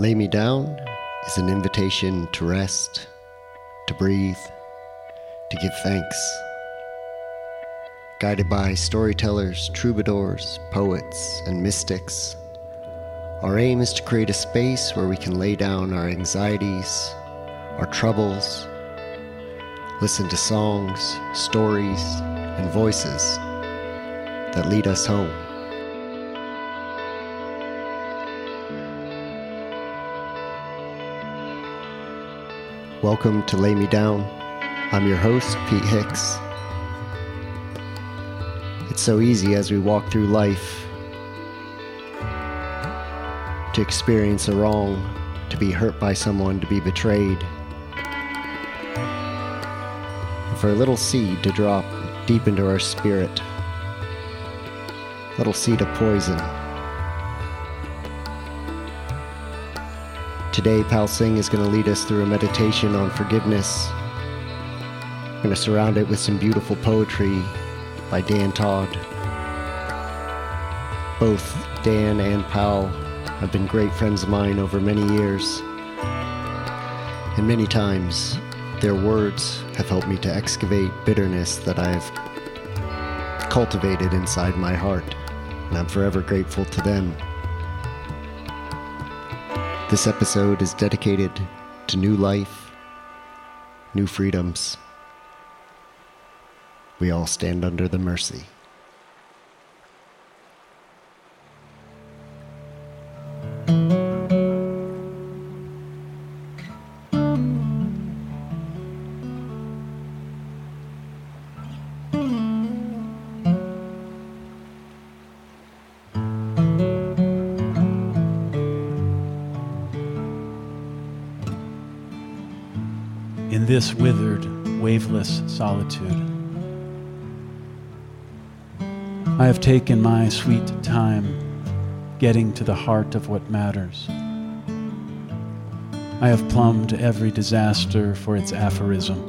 Lay Me Down is an invitation to rest, to breathe, to give thanks. Guided by storytellers, troubadours, poets, and mystics, our aim is to create a space where we can lay down our anxieties, our troubles, listen to songs, stories, and voices that lead us home. Welcome to Lay Me Down. I'm your host, Pete Hicks. It's so easy as we walk through life to experience a wrong, to be hurt by someone, to be betrayed. And for a little seed to drop deep into our spirit, little seed of poison. Today, Pal Singh is going to lead us through a meditation on forgiveness. We're going to surround it with some beautiful poetry by Dan Todd. Both Dan and Pal have been great friends of mine over many years. And many times, their words have helped me to excavate bitterness that I've cultivated inside my heart. And I'm forever grateful to them. This episode is dedicated to new life, new freedoms. We all stand under the mercy. This withered, waveless solitude. I have taken my sweet time getting to the heart of what matters. I have plumbed every disaster for its aphorism.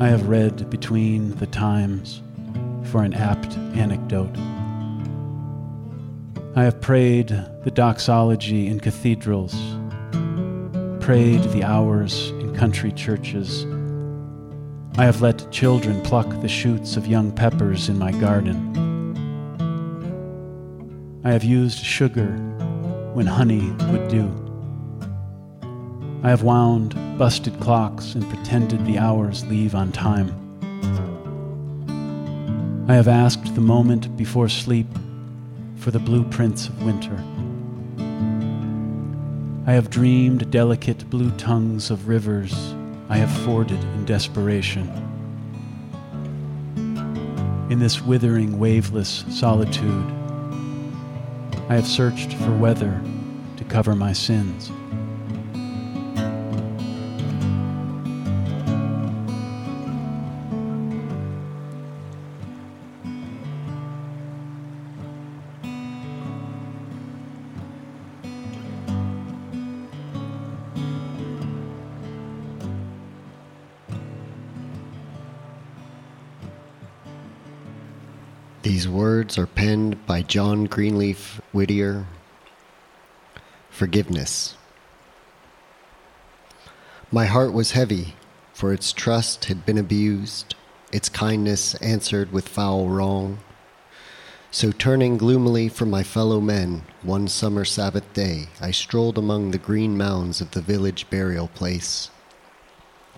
I have read between the times for an apt anecdote. I have prayed the doxology in cathedrals prayed the hours in country churches. I have let children pluck the shoots of young peppers in my garden. I have used sugar when honey would do. I have wound busted clocks and pretended the hours leave on time. I have asked the moment before sleep for the blueprints of winter. I have dreamed delicate blue tongues of rivers I have forded in desperation. In this withering, waveless solitude, I have searched for weather to cover my sins. These words are penned by John Greenleaf Whittier. Forgiveness. My heart was heavy, for its trust had been abused, its kindness answered with foul wrong. So, turning gloomily from my fellow men, one summer Sabbath day, I strolled among the green mounds of the village burial place,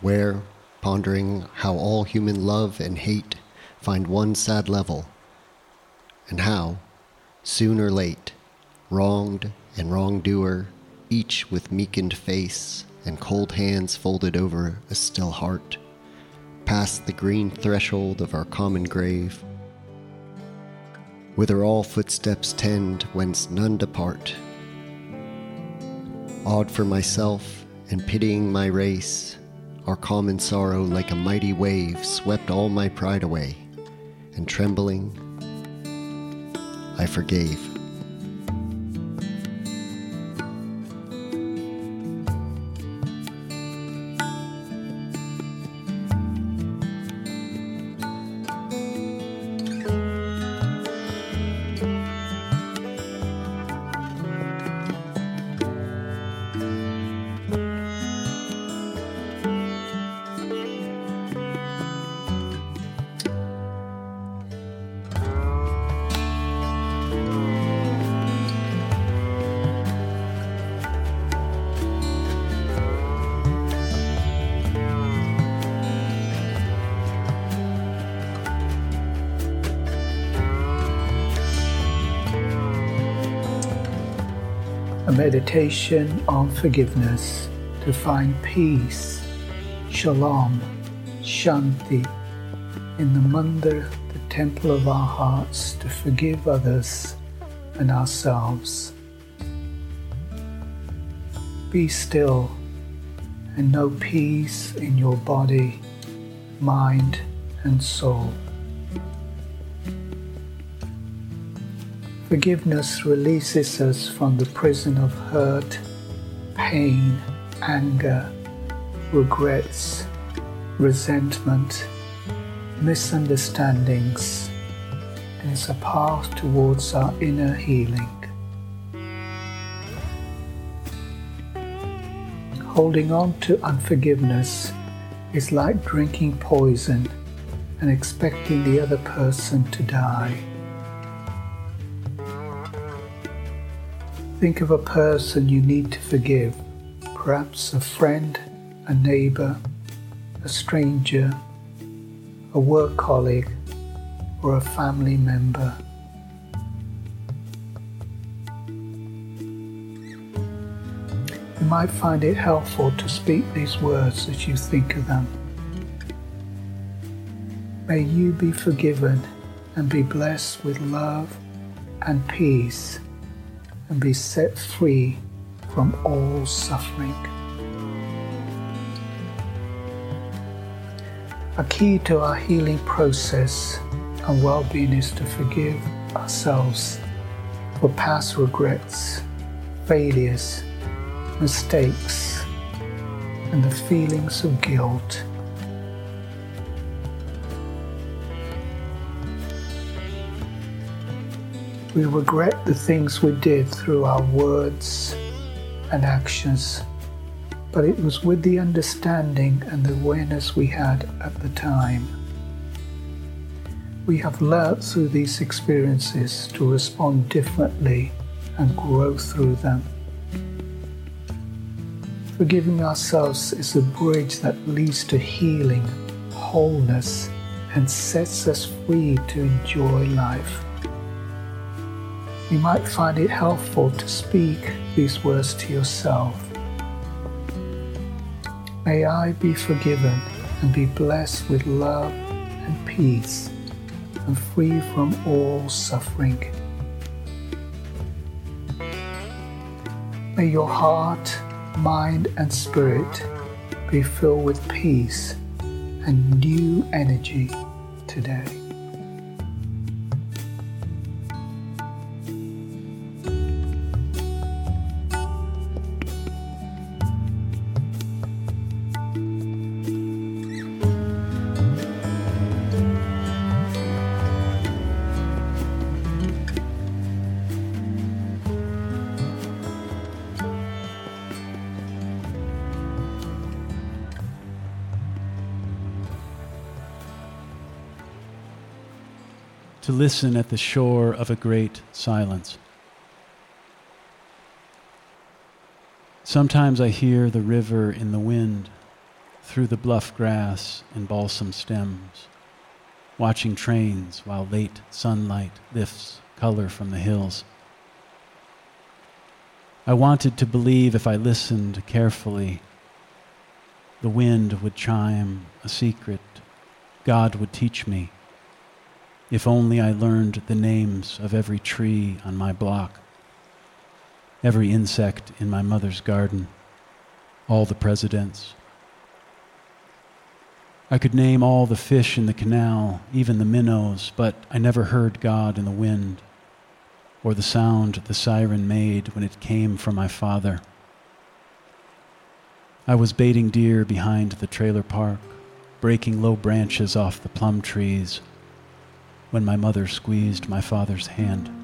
where, pondering how all human love and hate find one sad level, and how, soon or late, wronged and wrongdoer, each with meekened face and cold hands folded over a still heart, pass the green threshold of our common grave, whither all footsteps tend whence none depart. Awed for myself and pitying my race, our common sorrow like a mighty wave swept all my pride away, and trembling, I forgave. Meditation on forgiveness to find peace, shalom, shanti, in the mandir, the temple of our hearts, to forgive others and ourselves. Be still and know peace in your body, mind, and soul. Forgiveness releases us from the prison of hurt, pain, anger, regrets, resentment, misunderstandings, and is a path towards our inner healing. Holding on to unforgiveness is like drinking poison and expecting the other person to die. Think of a person you need to forgive, perhaps a friend, a neighbor, a stranger, a work colleague, or a family member. You might find it helpful to speak these words as you think of them. May you be forgiven and be blessed with love and peace and be set free from all suffering. A key to our healing process and well being is to forgive ourselves for past regrets, failures, mistakes, and the feelings of guilt. We regret the things we did through our words and actions, but it was with the understanding and the awareness we had at the time. We have learnt through these experiences to respond differently and grow through them. Forgiving ourselves is a bridge that leads to healing, wholeness, and sets us free to enjoy life. You might find it helpful to speak these words to yourself. May I be forgiven and be blessed with love and peace and free from all suffering. May your heart, mind, and spirit be filled with peace and new energy today. To listen at the shore of a great silence. Sometimes I hear the river in the wind through the bluff grass and balsam stems, watching trains while late sunlight lifts color from the hills. I wanted to believe if I listened carefully, the wind would chime a secret God would teach me if only I learned the names of every tree on my block, every insect in my mother's garden, all the presidents. I could name all the fish in the canal, even the minnows, but I never heard God in the wind or the sound the siren made when it came from my father. I was baiting deer behind the trailer park, breaking low branches off the plum trees when my mother squeezed my father's hand.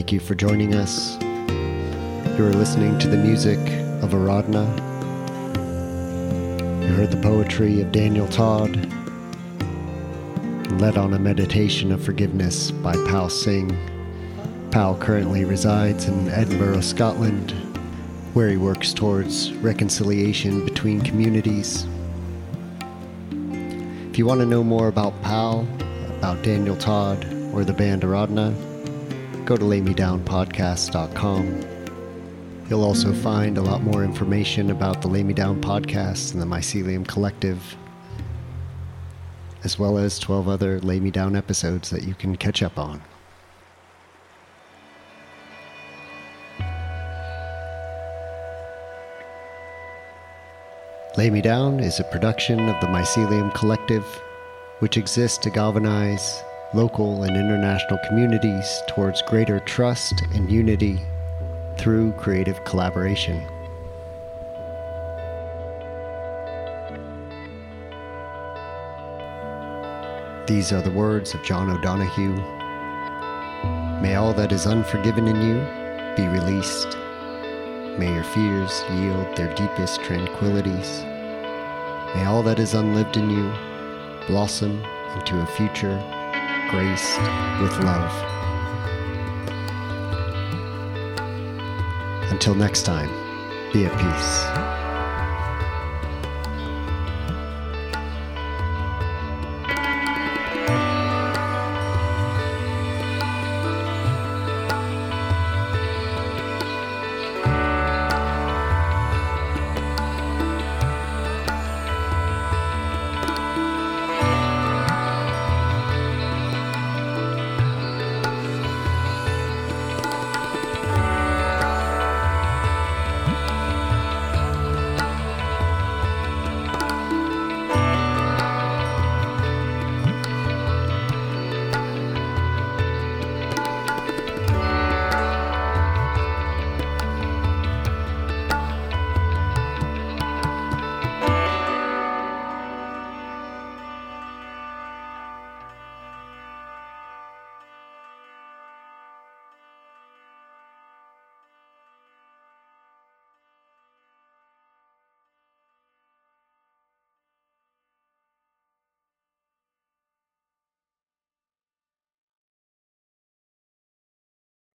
Thank you for joining us. You are listening to the music of Aradhana. You heard the poetry of Daniel Todd, led on a meditation of forgiveness by Pal Singh. Pal currently resides in Edinburgh, Scotland, where he works towards reconciliation between communities. If you want to know more about Pal, about Daniel Todd, or the band Aradhana, go to laymedownpodcast.com. You'll also find a lot more information about the Lay Me Down podcast and the Mycelium Collective, as well as 12 other Lay Me Down episodes that you can catch up on. Lay Me Down is a production of the Mycelium Collective, which exists to galvanize local and international communities towards greater trust and unity through creative collaboration. These are the words of John O'Donohue. May all that is unforgiven in you be released. May your fears yield their deepest tranquillities. May all that is unlived in you blossom into a future graced with love. Until next time, be at peace.